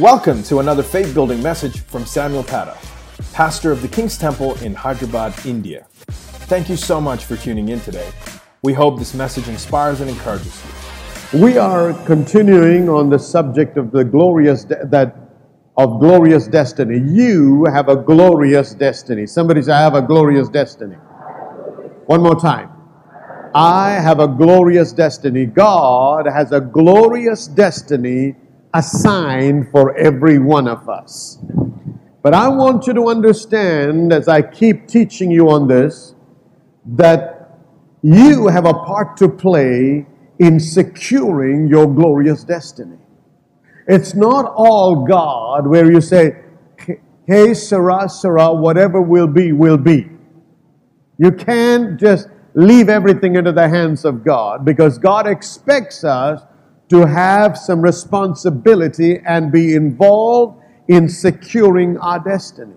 Welcome to another faith building message from Samuel Patta, pastor of the King's Temple in Hyderabad, India. Thank you so much for tuning in today. We hope this message inspires and encourages you. We are continuing on the subject of the glorious de- that of glorious destiny. You have a glorious destiny. Somebody say, I have a glorious destiny. One more time. I have a glorious destiny. God has a glorious destiny assigned for every one of us. But I want you to understand as I keep teaching you on this that you have a part to play in securing your glorious destiny. It's not all God where you say, hey, Sarah, Sarah, whatever will be, will be. You can't just leave everything into the hands of God because God expects us to have some responsibility and be involved in securing our destiny.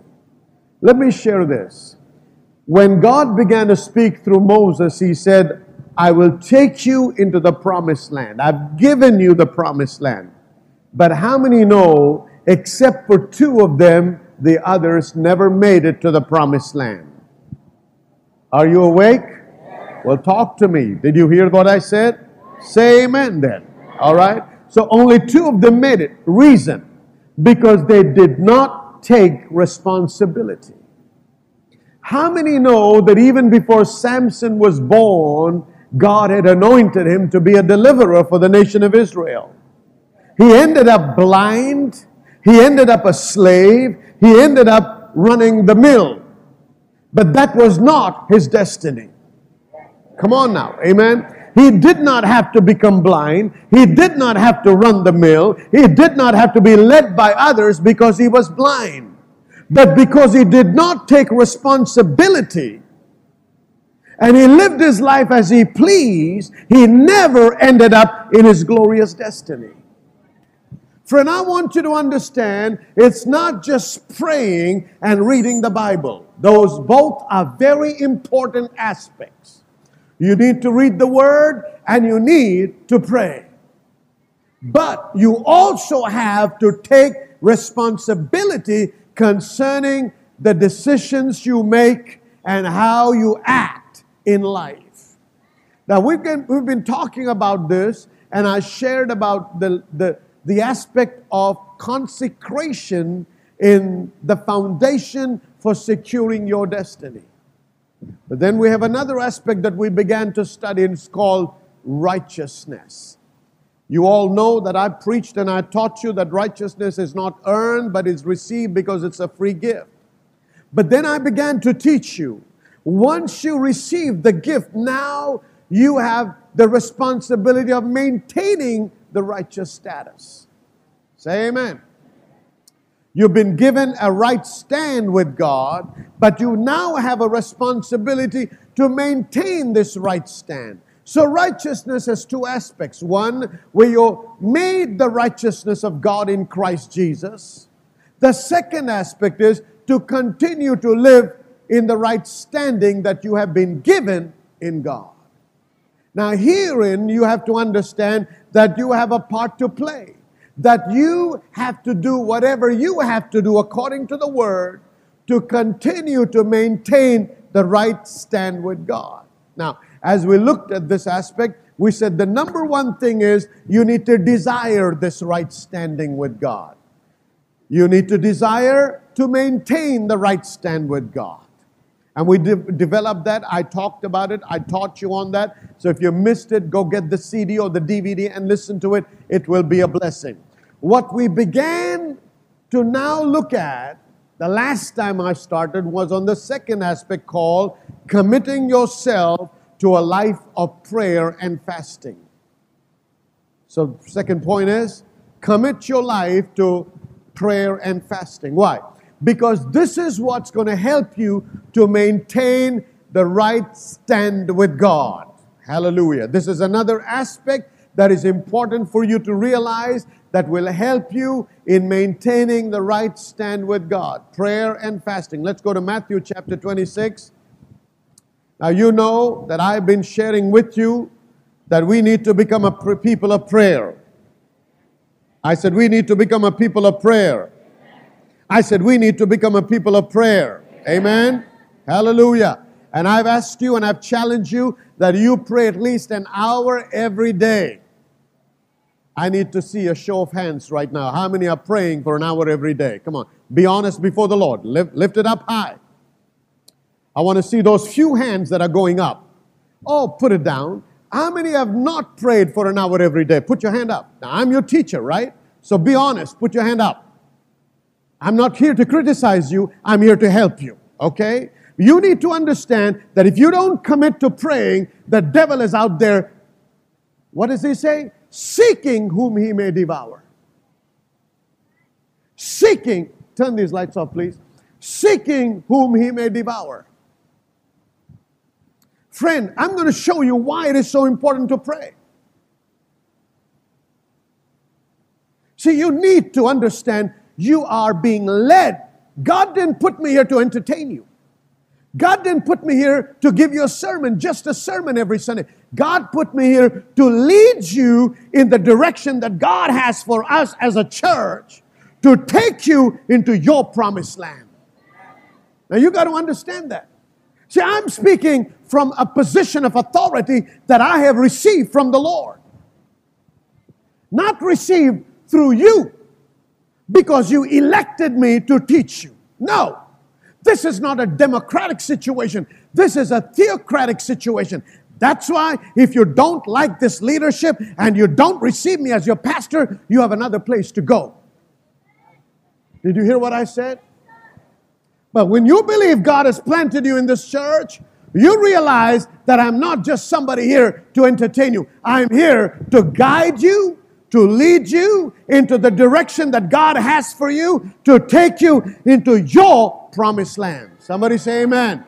Let me share this. When God began to speak through Moses, he said, I will take you into the promised land. I've given you the promised land. But how many know, except for two of them, the others never made it to the promised land? Are you awake? Well, talk to me. Did you hear what I said? Say amen then. All right? So only two of them made it. Reason because they did not take responsibility. How many know that even before Samson was born, God had anointed him to be a deliverer for the nation of Israel? He ended up blind, he ended up a slave, he ended up running the mill. But that was not his destiny. Come on now, amen. He did not have to become blind. He did not have to run the mill. He did not have to be led by others because he was blind. But because he did not take responsibility and he lived his life as he pleased, he never ended up in his glorious destiny. Friend, I want you to understand it's not just praying and reading the Bible. Those both are very important aspects. You need to read the Word and you need to pray. But you also have to take responsibility concerning the decisions you make and how you act in life. Now, we've been, we've been talking about this, and I shared about the, the, the aspect of consecration in the foundation for securing your destiny. But then we have another aspect that we began to study, and it's called righteousness. You all know that I preached and I taught you that righteousness is not earned, but is received because it's a free gift. But then I began to teach you once you receive the gift, now you have the responsibility of maintaining the righteous status. Say amen. You've been given a right stand with God, but you now have a responsibility to maintain this right stand. So, righteousness has two aspects. One, where you're made the righteousness of God in Christ Jesus. The second aspect is to continue to live in the right standing that you have been given in God. Now, herein, you have to understand that you have a part to play that you have to do whatever you have to do according to the word to continue to maintain the right stand with God. Now, as we looked at this aspect, we said the number one thing is you need to desire this right standing with God. You need to desire to maintain the right stand with God. And we de- developed that. I talked about it. I taught you on that. So if you missed it, go get the CD or the DVD and listen to it. It will be a blessing. What we began to now look at the last time I started was on the second aspect called committing yourself to a life of prayer and fasting. So, second point is commit your life to prayer and fasting. Why? Because this is what's going to help you to maintain the right stand with God. Hallelujah. This is another aspect that is important for you to realize that will help you in maintaining the right stand with God prayer and fasting. Let's go to Matthew chapter 26. Now, you know that I've been sharing with you that we need to become a people of prayer. I said, we need to become a people of prayer. I said, we need to become a people of prayer. Amen. Hallelujah. And I've asked you and I've challenged you that you pray at least an hour every day. I need to see a show of hands right now. How many are praying for an hour every day? Come on. Be honest before the Lord. Lift, lift it up high. I want to see those few hands that are going up. Oh, put it down. How many have not prayed for an hour every day? Put your hand up. Now, I'm your teacher, right? So be honest. Put your hand up. I'm not here to criticize you, I'm here to help you, okay? You need to understand that if you don't commit to praying, the devil is out there, what does he say? Seeking whom he may devour. Seeking, turn these lights off, please. Seeking whom he may devour. Friend, I'm going to show you why it is so important to pray. See, you need to understand you are being led. God didn't put me here to entertain you. God didn't put me here to give you a sermon, just a sermon every Sunday. God put me here to lead you in the direction that God has for us as a church to take you into your promised land. Now you got to understand that. See, I'm speaking from a position of authority that I have received from the Lord. Not received through you because you elected me to teach you. No. This is not a democratic situation. This is a theocratic situation. That's why if you don't like this leadership and you don't receive me as your pastor, you have another place to go. Did you hear what I said? But when you believe God has planted you in this church, you realize that I'm not just somebody here to entertain you. I'm here to guide you, to lead you into the direction that God has for you, to take you into your promised land. Somebody say amen.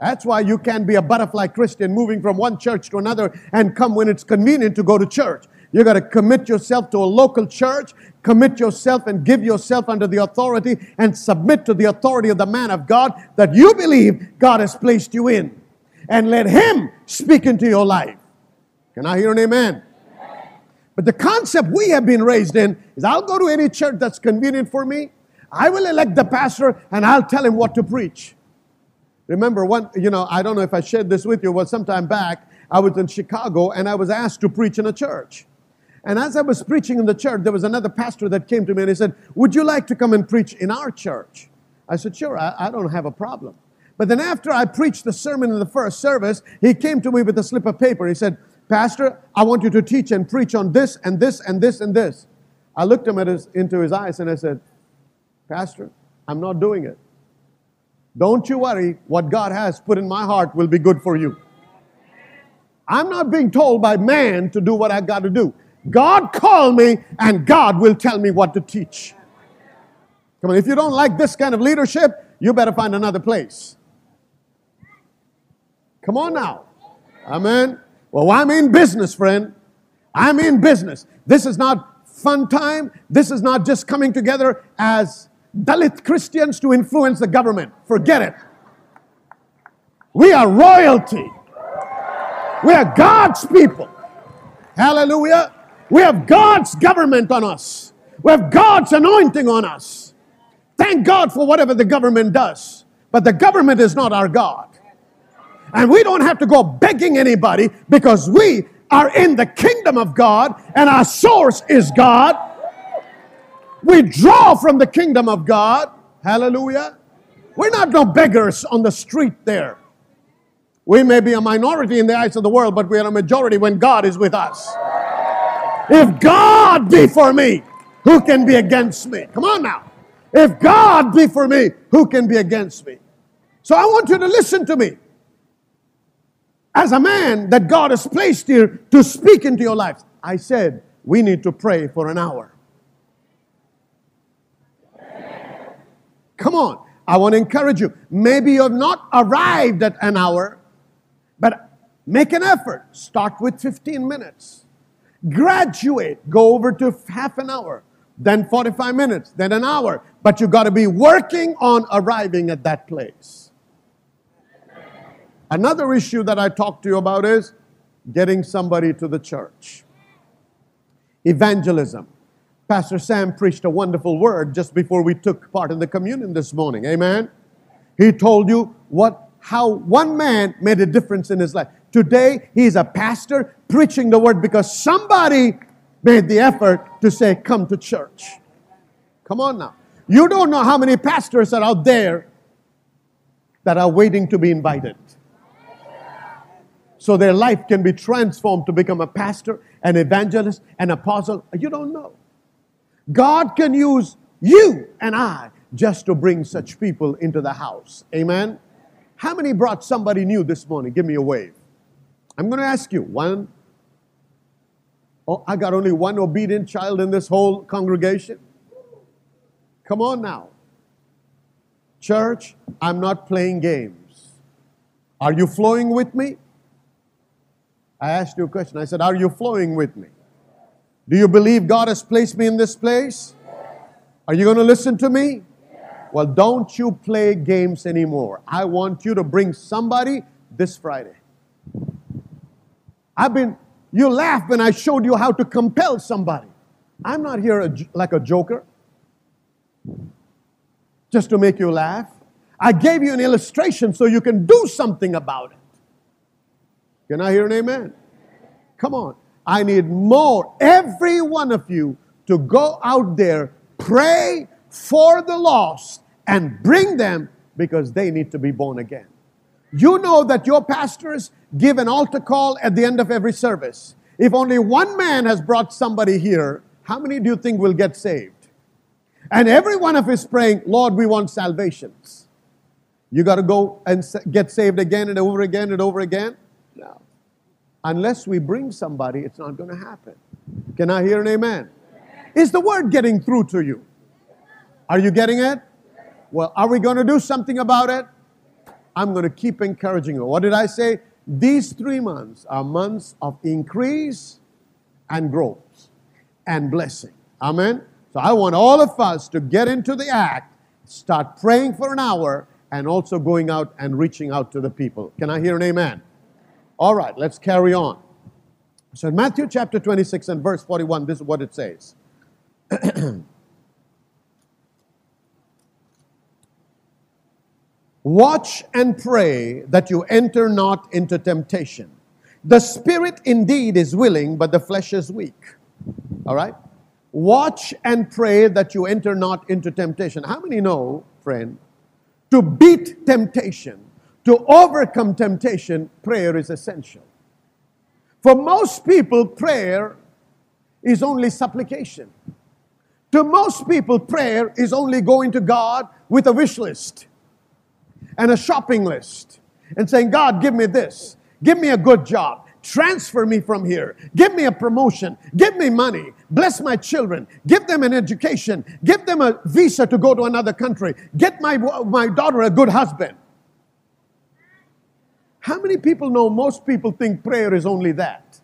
That's why you can be a butterfly Christian moving from one church to another and come when it's convenient to go to church. You got to commit yourself to a local church, commit yourself and give yourself under the authority and submit to the authority of the man of God that you believe God has placed you in. And let Him speak into your life. Can I hear an amen? But the concept we have been raised in is I'll go to any church that's convenient for me. I will elect the pastor and I'll tell him what to preach. Remember, one, you know, I don't know if I shared this with you, was some time back. I was in Chicago and I was asked to preach in a church. And as I was preaching in the church, there was another pastor that came to me and he said, Would you like to come and preach in our church? I said, Sure, I, I don't have a problem. But then after I preached the sermon in the first service, he came to me with a slip of paper. He said, Pastor, I want you to teach and preach on this and this and this and this. I looked him at his, into his eyes and I said, Pastor, I'm not doing it. Don't you worry, what God has put in my heart will be good for you. I'm not being told by man to do what I got to do. God called me and God will tell me what to teach. Come on, if you don't like this kind of leadership, you better find another place. Come on now. Amen. Well, I'm in business, friend. I'm in business. This is not fun time. This is not just coming together as Dalit Christians to influence the government. Forget it. We are royalty. We are God's people. Hallelujah. We have God's government on us. We have God's anointing on us. Thank God for whatever the government does. But the government is not our God. And we don't have to go begging anybody because we are in the kingdom of God and our source is God. We draw from the kingdom of God. Hallelujah. We're not no beggars on the street there. We may be a minority in the eyes of the world, but we are a majority when God is with us. If God be for me, who can be against me? Come on now. If God be for me, who can be against me? So I want you to listen to me. As a man that God has placed here to speak into your lives, I said we need to pray for an hour. Come on. I want to encourage you. Maybe you have not arrived at an hour, but make an effort. Start with 15 minutes graduate, go over to half an hour, then 45 minutes, then an hour. But you've got to be working on arriving at that place. Another issue that I talked to you about is getting somebody to the church. evangelism. Pastor Sam preached a wonderful word just before we took part in the communion this morning. Amen. He told you what how one man made a difference in his life. Today he's a pastor preaching the word because somebody made the effort to say come to church. Come on now. You don't know how many pastors are out there that are waiting to be invited. So their life can be transformed to become a pastor, an evangelist, an apostle. You don't know. God can use you and I just to bring such people into the house. Amen. How many brought somebody new this morning? Give me a wave. I'm going to ask you one. Oh, I got only one obedient child in this whole congregation. Come on now. Church, I'm not playing games. Are you flowing with me? I asked you a question. I said, Are you flowing with me? Do you believe God has placed me in this place? Are you going to listen to me? Well, don't you play games anymore. I want you to bring somebody this Friday. I've been, you laughed when I showed you how to compel somebody. I'm not here a, like a joker just to make you laugh. I gave you an illustration so you can do something about it. Can I hear an amen? Come on. I need more, every one of you, to go out there, pray for the lost, and bring them because they need to be born again. You know that your pastors give an altar call at the end of every service. If only one man has brought somebody here, how many do you think will get saved? And every one of us praying, Lord, we want salvations. You got to go and get saved again and over again and over again? No. Unless we bring somebody, it's not going to happen. Can I hear an amen? Is the word getting through to you? Are you getting it? Well, are we going to do something about it? I'm going to keep encouraging you. What did I say? These three months are months of increase and growth and blessing. Amen. So I want all of us to get into the act, start praying for an hour, and also going out and reaching out to the people. Can I hear an amen? All right, let's carry on. So in Matthew chapter 26 and verse 41, this is what it says. Watch and pray that you enter not into temptation. The spirit indeed is willing, but the flesh is weak. All right? Watch and pray that you enter not into temptation. How many know, friend, to beat temptation, to overcome temptation, prayer is essential. For most people, prayer is only supplication. To most people, prayer is only going to God with a wish list and a shopping list and saying, God, give me this, give me a good job, Transfer me from here. Give me a promotion. Give me money. Bless my children. Give them an education. Give them a visa to go to another country. Get my, my daughter a good husband. How many people know most people think prayer is only that?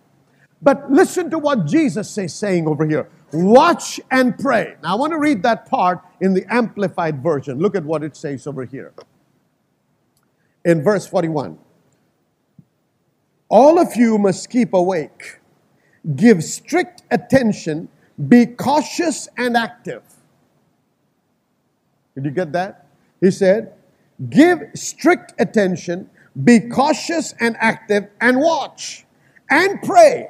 But listen to what Jesus is saying over here. Watch and pray. Now I want to read that part in the amplified version. Look at what it says over here. In verse 41. All of you must keep awake, give strict attention, be cautious and active. Did you get that? He said, Give strict attention, be cautious and active, and watch and pray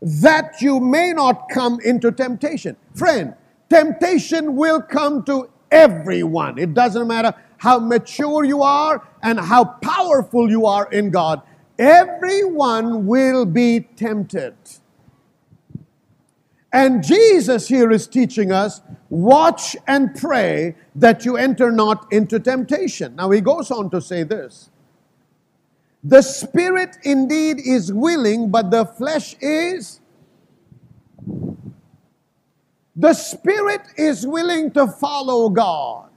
that you may not come into temptation. Friend, temptation will come to everyone. It doesn't matter how mature you are and how powerful you are in God. Everyone will be tempted. And Jesus here is teaching us watch and pray that you enter not into temptation. Now he goes on to say this The spirit indeed is willing, but the flesh is. The spirit is willing to follow God,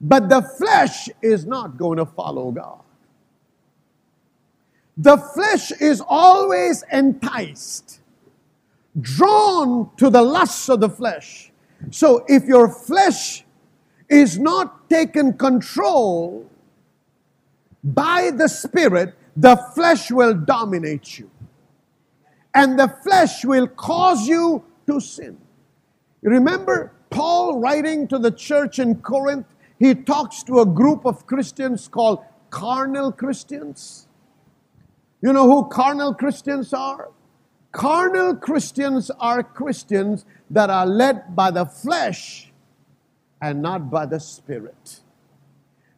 but the flesh is not going to follow God. The flesh is always enticed, drawn to the lusts of the flesh. So if your flesh is not taken control by the Spirit, the flesh will dominate you. and the flesh will cause you to sin. Remember Paul writing to the church in Corinth, he talks to a group of Christians called carnal Christians. You know who carnal Christians are? Carnal Christians are Christians that are led by the flesh and not by the spirit.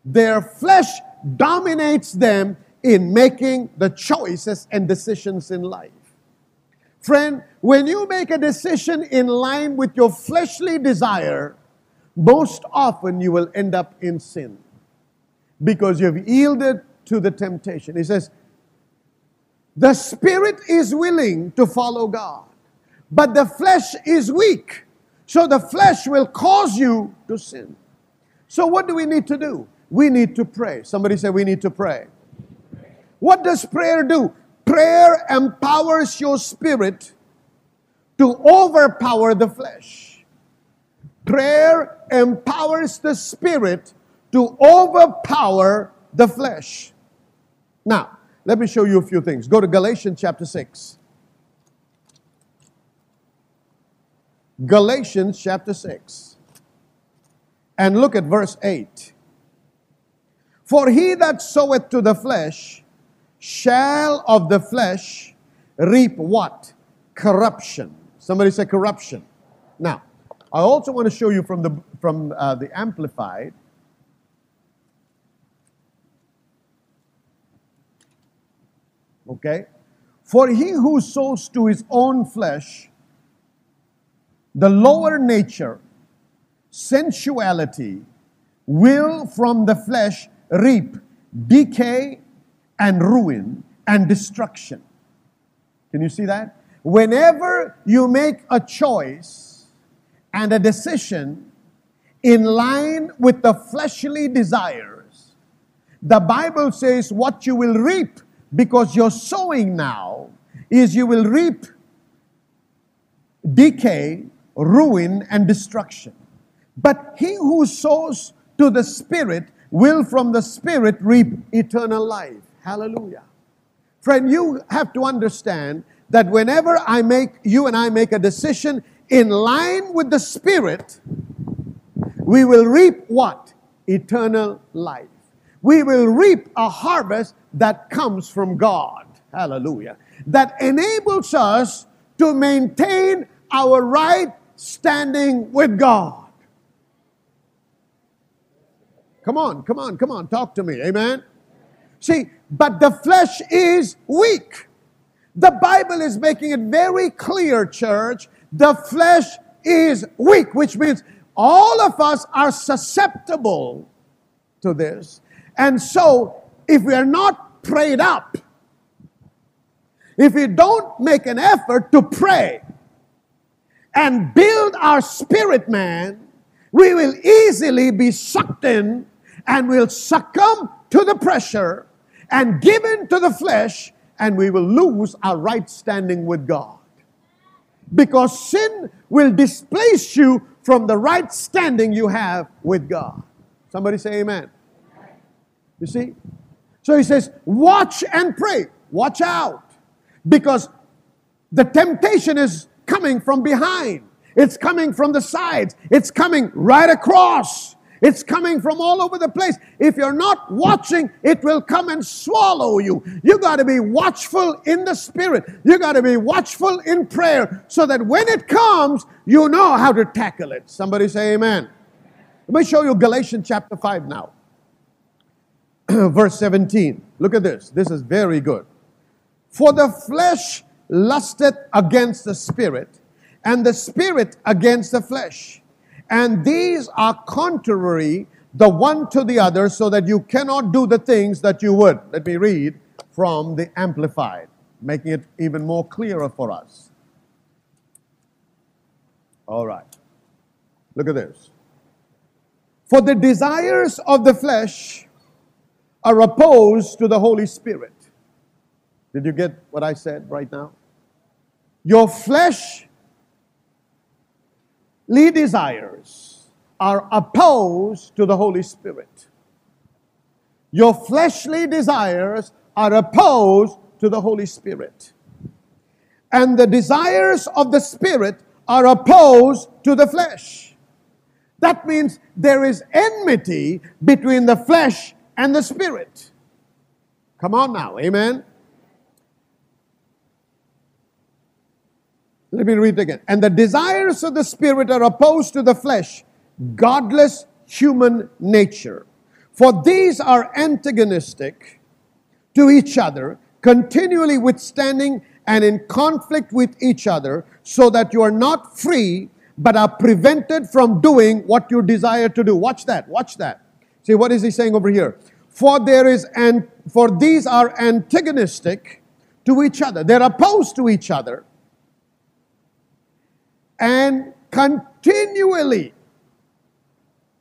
Their flesh dominates them in making the choices and decisions in life. Friend, when you make a decision in line with your fleshly desire, most often you will end up in sin because you've yielded to the temptation. He says, The spirit is willing to follow God, but the flesh is weak. So the flesh will cause you to sin. So, what do we need to do? We need to pray. Somebody say, We need to pray. What does prayer do? Prayer empowers your spirit to overpower the flesh. Prayer empowers the spirit to overpower the flesh. Now, let me show you a few things. Go to Galatians chapter 6. Galatians chapter 6. And look at verse 8. For he that soweth to the flesh shall of the flesh reap what? Corruption. Somebody say corruption. Now, I also want to show you from the from uh, the amplified. Okay? For he who sows to his own flesh the lower nature, sensuality, will from the flesh reap decay and ruin and destruction. Can you see that? Whenever you make a choice and a decision in line with the fleshly desires, the Bible says what you will reap because you're sowing now is you will reap decay, ruin, and destruction. But he who sows to the Spirit will from the Spirit reap eternal life. Hallelujah. Friend, you have to understand that whenever I make, you and I make a decision in line with the Spirit, we will reap what? Eternal life. We will reap a harvest that comes from God. Hallelujah. That enables us to maintain our right standing with God. Come on, come on, come on, talk to me. Amen. See, but the flesh is weak. The Bible is making it very clear, church. The flesh is weak, which means all of us are susceptible to this. And so, if we are not prayed up, if we don't make an effort to pray and build our spirit man, we will easily be sucked in and we'll succumb to the pressure and given to the flesh, and we will lose our right standing with God. Because sin will displace you from the right standing you have with God. Somebody say amen. You see? So he says, watch and pray. Watch out. Because the temptation is coming from behind. It's coming from the sides. It's coming right across. It's coming from all over the place. If you're not watching, it will come and swallow you. You got to be watchful in the spirit. You got to be watchful in prayer so that when it comes, you know how to tackle it. Somebody say amen. Let me show you Galatians chapter 5 now. Verse 17. Look at this. This is very good. For the flesh lusteth against the spirit, and the spirit against the flesh and these are contrary the one to the other, so that you cannot do the things that you would. Let me read from the Amplified, making it even more clearer for us. All right. Look at this. For the desires of the flesh are opposed to the Holy Spirit. Did you get what I said right now? Your flesh desires are opposed to the Holy Spirit. Your fleshly desires are opposed to the Holy Spirit. and the desires of the spirit are opposed to the flesh. That means there is enmity between the flesh and the spirit. Come on now, amen. Let me read it again. And the desires of the spirit are opposed to the flesh, godless human nature. For these are antagonistic to each other, continually withstanding and in conflict with each other, so that you are not free, but are prevented from doing what you desire to do. Watch that, watch that. See, what is he saying over here? For there is and for these are antagonistic to each other. They're opposed to each other and continually,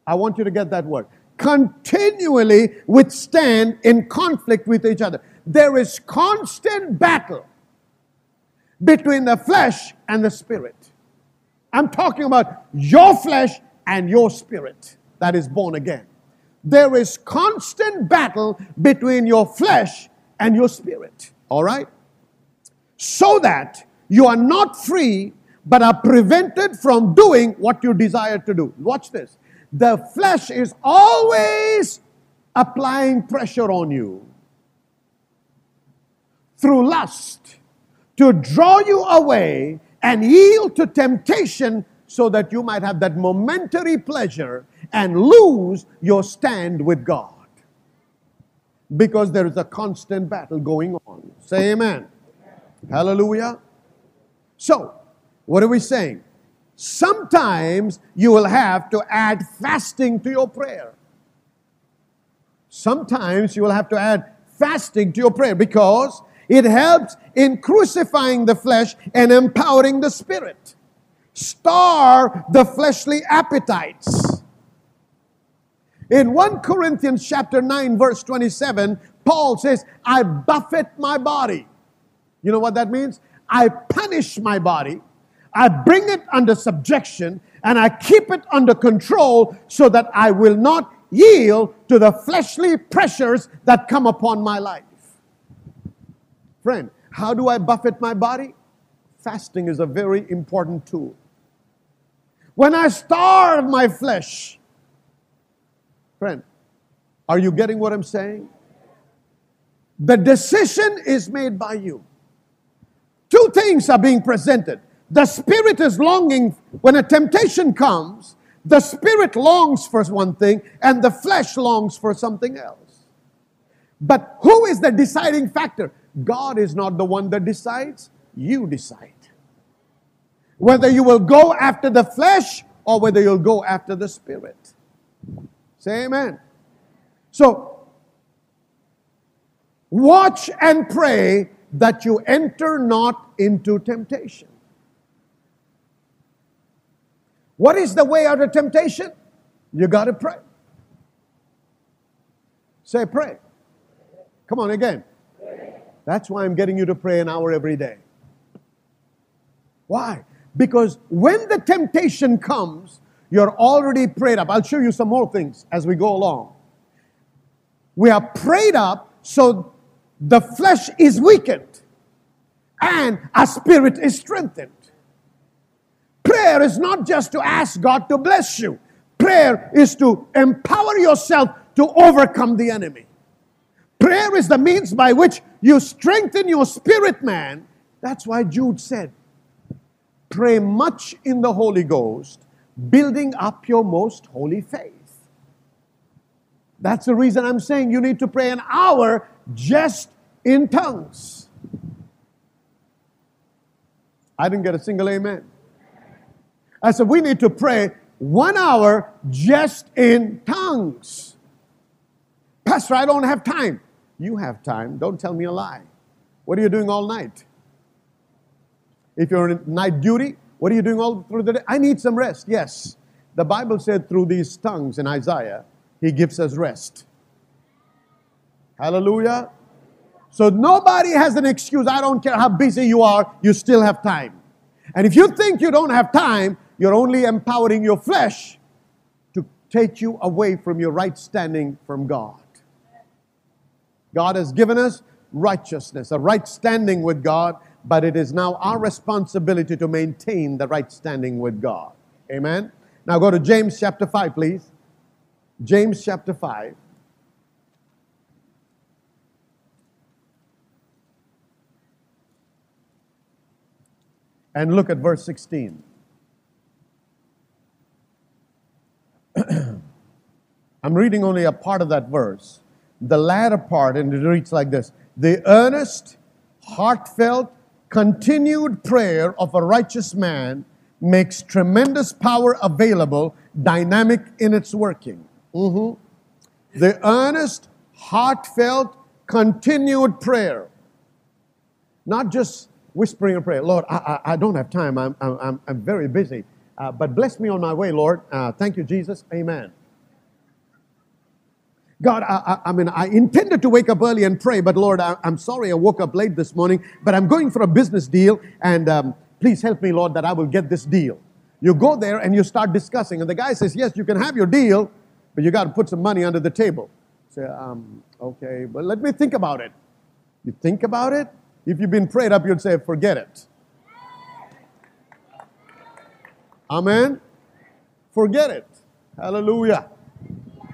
I want you to get that word, continually withstand in conflict with each other. There is constant battle between the flesh and the spirit. I'm talking about your flesh and your spirit that is born again. There is constant battle between your flesh and your spirit. All right? So that you are not free but are prevented from doing what you desire to do. Watch this. The flesh is always applying pressure on you through lust to draw you away and yield to temptation so that you might have that momentary pleasure and lose your stand with God. Because there is a constant battle going on. Say amen. Hallelujah. So, what are we saying? Sometimes you will have to add fasting to your prayer. Sometimes you will have to add fasting to your prayer because it helps in crucifying the flesh and empowering the spirit. Starve the fleshly appetites. In 1 Corinthians chapter 9 verse 27, Paul says, "I buffet my body." You know what that means? I punish my body I bring it under subjection and I keep it under control so that I will not yield to the fleshly pressures that come upon my life. Friend, how do I buffet my body? Fasting is a very important tool. When I starve my flesh, friend, are you getting what I'm saying? The decision is made by you. Two things are being presented the spirit is longing, when a temptation comes, the spirit longs for one thing and the flesh longs for something else. But who is the deciding factor? God is not the one that decides, you decide. Whether you will go after the flesh or whether you'll go after the spirit. Say amen. So, watch and pray that you enter not into temptation. What is the way out of temptation? You got to pray. Say, pray. Come on again. That's why I'm getting you to pray an hour every day. Why? Because when the temptation comes, you're already prayed up. I'll show you some more things as we go along. We are prayed up so the flesh is weakened and our spirit is strengthened. Prayer is not just to ask God to bless you, prayer is to empower yourself to overcome the enemy. Prayer is the means by which you strengthen your spirit man. That's why Jude said, Pray much in the Holy Ghost, building up your most holy faith. That's the reason I'm saying you need to pray an hour just in tongues. I didn't get a single amen. I said, we need to pray one hour just in tongues. Pastor, I don't have time. You have time. Don't tell me a lie. What are you doing all night? If you're in night duty, what are you doing all through the day? I need some rest. Yes. The Bible said through these tongues in Isaiah, He gives us rest. Hallelujah. So nobody has an excuse. I don't care how busy you are, you still have time. And if you think you don't have time, you're only empowering your flesh to take you away from your right standing from God. God has given us righteousness, a right standing with God but it is now our responsibility to maintain the right standing with God. Amen. Now go to James chapter 5, please. James chapter 5. And look at verse 16. I'm reading only a part of that verse. The latter part, and it reads like this The earnest, heartfelt, continued prayer of a righteous man makes tremendous power available, dynamic in its working. Mhm. The earnest, heartfelt, continued prayer. Not just whispering a prayer. Lord, I, I, I don't have time. I'm, I'm, I'm very busy. Uh, but bless me on my way, Lord. Uh, thank you, Jesus. Amen. God, I, I, I, mean, I intended to wake up early and pray, but Lord, I, am sorry I woke up late this morning, but I'm going for a business deal, and um, please help me, Lord, that I will get this deal. You go there and you start discussing, and the guy says, Yes, you can have your deal, but you got to put some money under the table. Say, um, okay, but let me think about it. You think about it? If you've been prayed up, you'd say, Forget it. Amen? Forget it. Hallelujah.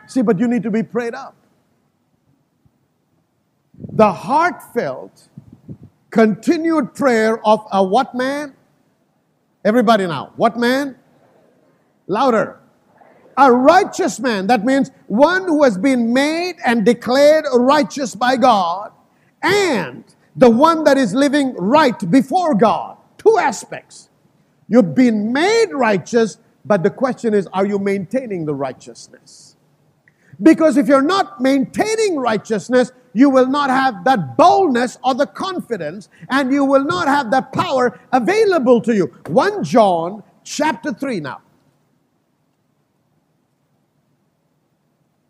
See, but you need to be prayed up. The heartfelt, continued prayer of a what man? Everybody now. What man? Louder. A righteous man. That means one who has been made and declared righteous by God, and the one that is living right before God. Two aspects. You've been made righteous, but the question is are you maintaining the righteousness? Because if you're not maintaining righteousness, you will not have that boldness or the confidence, and you will not have that power available to you. 1 John chapter 3 now.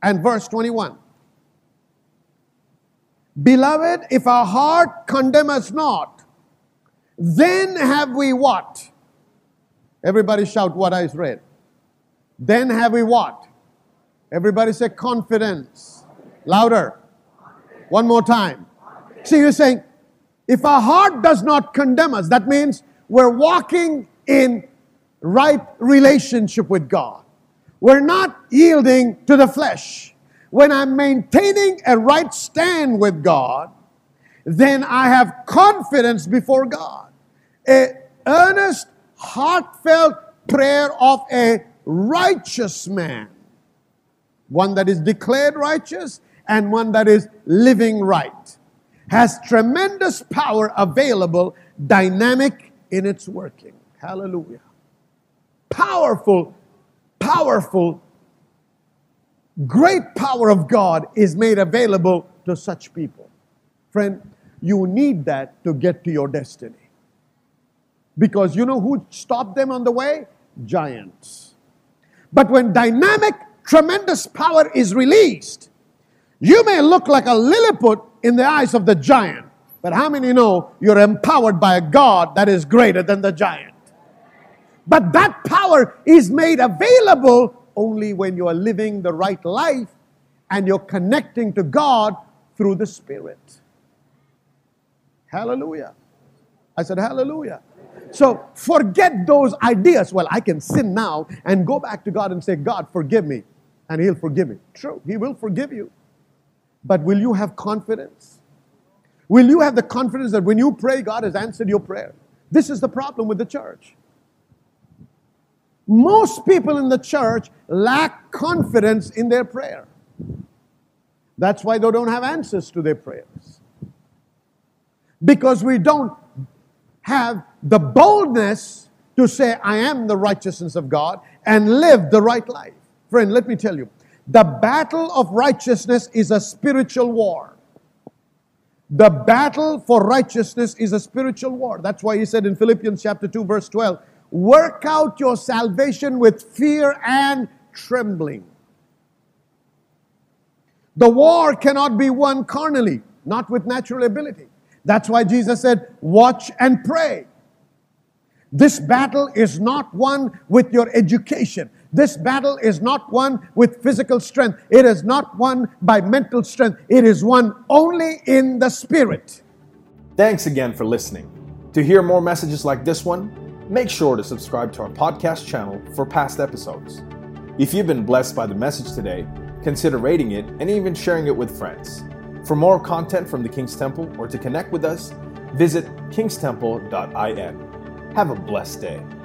And verse 21. Beloved, if our heart condemn us not, then have we what? Everybody shout what I read. Then have we what? Everybody say confidence. Louder. One more time. See, you're saying, if our heart does not condemn us, that means we're walking in right relationship with God. We're not yielding to the flesh. When I'm maintaining a right stand with God, then I have confidence before God. A earnest, heartfelt prayer of a righteous man one that is declared righteous and one that is living right, has tremendous power available, dynamic in its working. Hallelujah. Powerful, powerful, great power of God is made available to such people. Friend, you need that to get to your destiny. Because you know who stopped them on the way? Giants. But when dynamic, tremendous power is released, you may look like a Lilliput in the eyes of the giant. But how many know you're empowered by a God that is greater than the giant? But that power is made available only when you are living the right life and you're connecting to God through the Spirit. Hallelujah. I said, Hallelujah. So forget those ideas. Well, I can sin now and go back to God and say, God, forgive me and He'll forgive me. True, He will forgive you. But will you have confidence? Will you have the confidence that when you pray, God has answered your prayer? This is the problem with the church. Most people in the church lack confidence in their prayer. That's why they don't have answers to their prayers. Because we don't have the boldness to say, I am the righteousness of God and live the right life. Friend, let me tell you the battle of righteousness is a spiritual war. The battle for righteousness is a spiritual war. That's why he said in Philippians chapter 2 verse 12, work out your salvation with fear and trembling. The war cannot be won carnally, not with natural ability. That's why Jesus said, watch and pray. This battle is not won with your education. This battle is not won with physical strength. It is not won by mental strength. It is won only in the spirit. Thanks again for listening. To hear more messages like this one, make sure to subscribe to our podcast channel for past episodes. If you've been blessed by the message today, consider rating it and even sharing it with friends. For more content from the King's Temple or to connect with us, visit kingstemple.in. Have a blessed day.